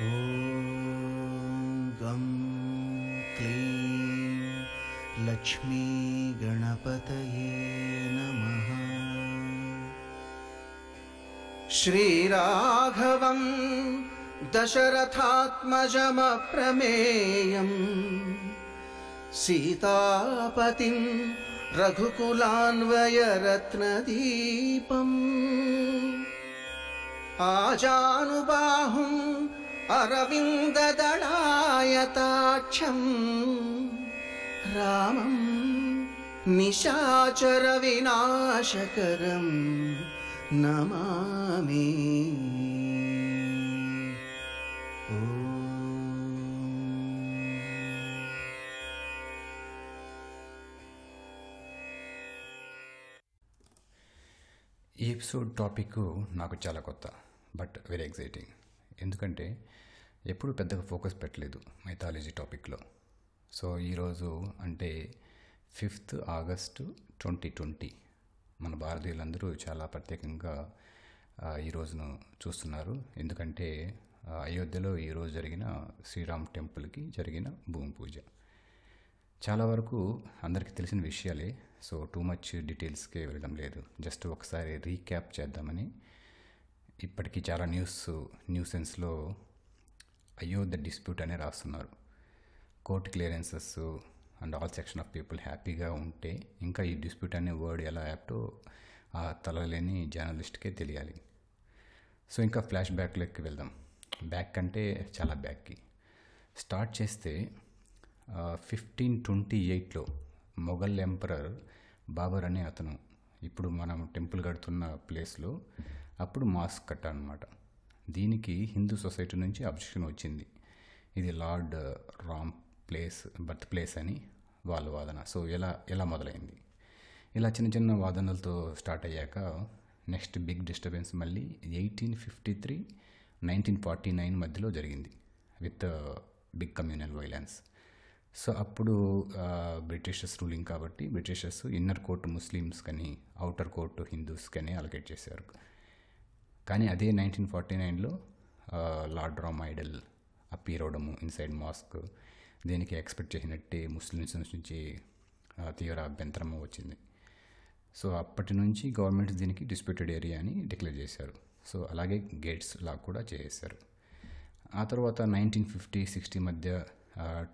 ॐ गं क्लीं लक्ष्मीगणपतये नमः। श्रीराघवं दशरथात्मजमप्रमेयम् सीतापतिं रघुकुलान्वयरत्नदीपम्। आजानुबाहुम् अरविन्ददलायताक्षम् रामं निशाचरविनाशकरं नमामि ॐ ఈ ఎపిసోడ్ టాపిక్ నాకు చాలా కొత్త బట్ వెరీ ఎగ్జైటింగ్ ఎందుకంటే ఎప్పుడు పెద్దగా ఫోకస్ పెట్టలేదు మైథాలజీ టాపిక్లో సో ఈరోజు అంటే ఫిఫ్త్ ఆగస్టు ట్వంటీ ట్వంటీ మన భారతీయులందరూ చాలా ప్రత్యేకంగా ఈ రోజును చూస్తున్నారు. ఎందుకంటే అయోధ్యలో ఈరోజు జరిగిన శ్రీరామ్ టెంపుల్కి జరిగిన భూమి పూజ. చాలా వరకు అందరికీ తెలిసిన విషయాలే. సో టూ మచ్ డీటెయిల్స్కే వెళ్ళడం లేదు. జస్ట్ ఒకసారి రీక్యాప్ చేద్దామని ఇప్పటికీ చాలా న్యూస్ న్యూసెన్స్లో అయోధ్య డిస్ప్యూట్ అనే రాస్తున్నారు. Court clearances and all section of people హ్యాపీగా ఉంటే ఇంకా ఈ డిస్ప్యూట్ అనే వర్డ్ ఎలా యాప్టో ఆ తలలేని జర్నలిస్ట్కే తెలియాలి. సో ఇంకా ఫ్లాష్ బ్యాక్లోకి వెళ్దాం. బ్యాక్ అంటే చాలా బ్యాక్కి. స్టార్ట్ చేస్తే ఫిఫ్టీన్ ట్వంటీ ఎయిట్లో మొఘల్ ఎంపరర్ బాబర్ అనే అతను ఇప్పుడు మనం టెంపుల్ కడుతున్న ప్లేస్లో అప్పుడు మాస్క్ కట్టాలన్నమాట దీనికి హిందూ సొసైటీ నుంచి అబ్జెక్షన్ వచ్చింది. ఇది lord uh, Ram place birth place అని వాళ్ళ వాదన. సో ఎలా ఎలా మొదలైంది? ఇలా చిన్న చిన్న వాదనలతో స్టార్ట్ అయ్యాక నెక్స్ట్ బిగ్ డిస్టర్బెన్స్ మళ్ళీ eighteen fifty three nineteen forty nine మధ్యలో జరిగింది with uh, big communal violence. So అప్పుడు uh, బ్రిటిషర్స్ రూలింగ్ కాబట్టి బ్రిటిషర్స్ ఇన్నర్ కోర్టు ముస్లిమ్స్ కానీ అవుటర్ కోర్టు హిందూస్ కానీ అలొకేట్ చేశారు. కానీ అదే నైన్టీన్ ఫార్టీ నైన్లో లార్డ్ రామ్ ఐడల్ అప్పీర్ అవడము ఇన్సైడ్ మాస్క్ దీనికి ఎక్స్పెక్ట్ చేసినట్టే ముస్లిమ్స్ నుంచి తీవ్ర అభ్యంతరము వచ్చింది. సో అప్పటి నుంచి గవర్నమెంట్ దీనికి డిస్ప్యూటెడ్ ఏరియా అని డిక్లేర్ చేశారు. సో అలాగే గేట్స్ లా కూడా చేశారు ఆ తర్వాత నైన్టీన్ ఫిఫ్టీ సిక్స్టీ మధ్య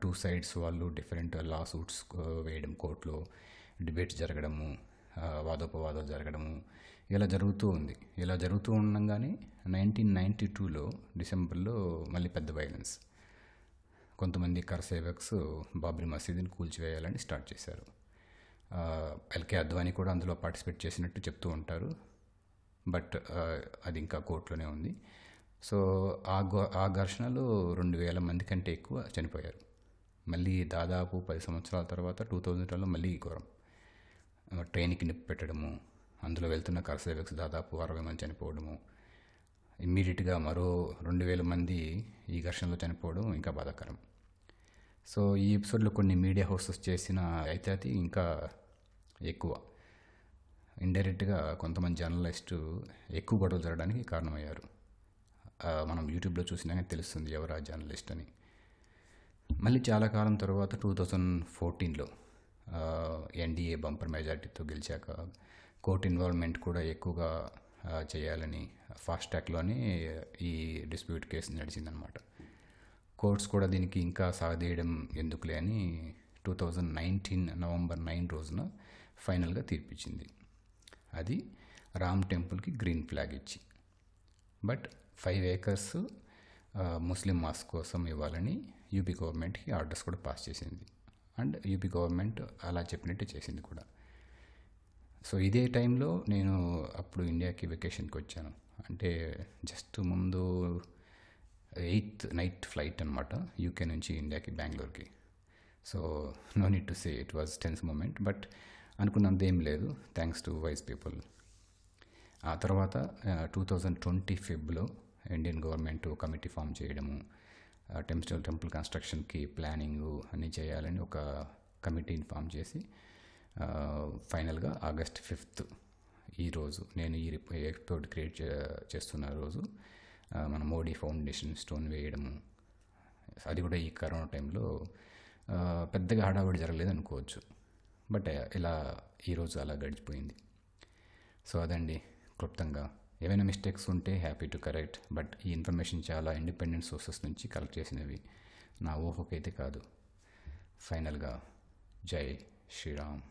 టూ సైడ్స్ వాళ్ళు డిఫరెంట్ లా సూట్స్ వేయడం కోర్టులో డిబేట్స్ జరగడము వాదోపవాదాలు జరగడము ఇలా జరుగుతూ ఉంది. ఇలా జరుగుతూ ఉండగానే నైన్టీన్ నైంటీ టూలో డిసెంబర్లో మళ్ళీ పెద్ద వైలెన్స్ కొంతమంది కరసేవక్స్ బాబ్రీ మసీదుని కూల్చివేయాలని స్టార్ట్ చేశారు. ఎల్కే అద్వానీ కూడా అందులో పార్టిసిపేట్ చేసినట్టు చెప్తూ ఉంటారు. బట్ అది ఇంకా కోర్టులోనే ఉంది. సో ఆ గో- ఆ ఘర్షణలో రెండు వేల మంది కంటే ఎక్కువ చనిపోయారు. మళ్ళీ దాదాపు పది సంవత్సరాల తర్వాత టూ థౌజండ్లో మళ్ళీ ఘోరం. ట్రైన్కి నిప్పు పెట్టడము అందులో వెళ్తున్న కరసేవక్స్ దాదాపు అరవై మంది చనిపోవడము ఇమ్మీడియట్గా మరో రెండు వేల మంది ఈ ఘర్షణలో చనిపోవడం ఇంకా బాధాకరం. సో ఈ ఎపిసోడ్లో కొన్ని మీడియా హోస్టెస్ చేసిన అయితే అది ఇంకా ఎక్కువ. ఇండైరెక్ట్గా కొంతమంది జర్నలిస్ట్ ఎక్కువ గొడవలు జరగడానికి కారణమయ్యారు. మనం యూట్యూబ్లో చూసినా తెలుస్తుంది ఎవరు ఆ జర్నలిస్ట్ అని. మళ్ళీ చాలా కాలం తర్వాత టూ థౌజండ్ ఫోర్టీన్లో ఎన్డీఏ బంపర్ మెజార్టీతో గెలిచాక కోర్ట్ ఇన్వాల్వ్మెంట్ కూడా ఎక్కువగా చేయాలని ఫాస్ట్ ట్రాక్లోనే ఈ డిస్ప్యూట్ కేసు నడిచిందనమాట. కోర్ట్స్ కూడా దీనికి ఇంకా సాగదీయడం ఎందుకులే అని two thousand nineteen November nine రోజున ఫైనల్గా తీర్పిచ్చింది. అది రామ్ టెంపుల్కి గ్రీన్ ఫ్లాగ్ ఇచ్చి. But five acres Muslim mosque కోసం ఇవ్వాలని యూపీ గవర్నమెంట్కి ఆర్డర్స్ కూడా పాస్ చేసింది. అండ్ యూపీ గవర్నమెంట్ అలా చెప్పినట్టు చేసింది కూడా. సో ఇదే టైంలో నేను అప్పుడు ఇండియాకి వెకేషన్కి వచ్చాను. అంటే జస్ట్ ముందు ఎయిత్ నైట్ ఫ్లైట్ అనమాట యూకే నుంచి ఇండియాకి బెంగళూరుకి. So no need to say it was tense moment but అనుకున్నంత ఏం లేదు. Thanks to wise people. ఆ తర్వాత టూ థౌజండ్ ట్వంటీ ఫిబ్లో ఇండియన్ గవర్నమెంట్ కమిటీ ఫామ్ చేయడము టెంపుల్ టెంపుల్ కన్స్ట్రక్షన్కి ప్లానింగ్ అన్నీ చేయాలని ఒక కమిటీని ఫామ్ చేసి ఫైనల్గా ఆగస్ట్ ఫిఫ్త్ ఈరోజు నేను ఈ ఎపిసోడ్ క్రియేట్ చేస్తున్న రోజు మన మోడీ ఫౌండేషన్ స్టోన్ వేయడము అది కూడా ఈ కరోనా టైంలో పెద్దగా హడావుడి జరగలేదు అనుకోవచ్చు. బట్ ఇలా ఈరోజు అలా గడిచిపోయింది. సో అదండి. క్లుప్తంగా ఏమైనా మిస్టేక్స్ ఉంటే హ్యాపీ టు కరెక్ట్ బట్ ఈ ఇన్ఫర్మేషన్ చాలా ఇండిపెండెంట్ సోర్సెస్ నుంచి కలెక్ట్ చేసినవి. నా ఊహకైతే కాదు. ఫైనల్గా జై శ్రీరామ్.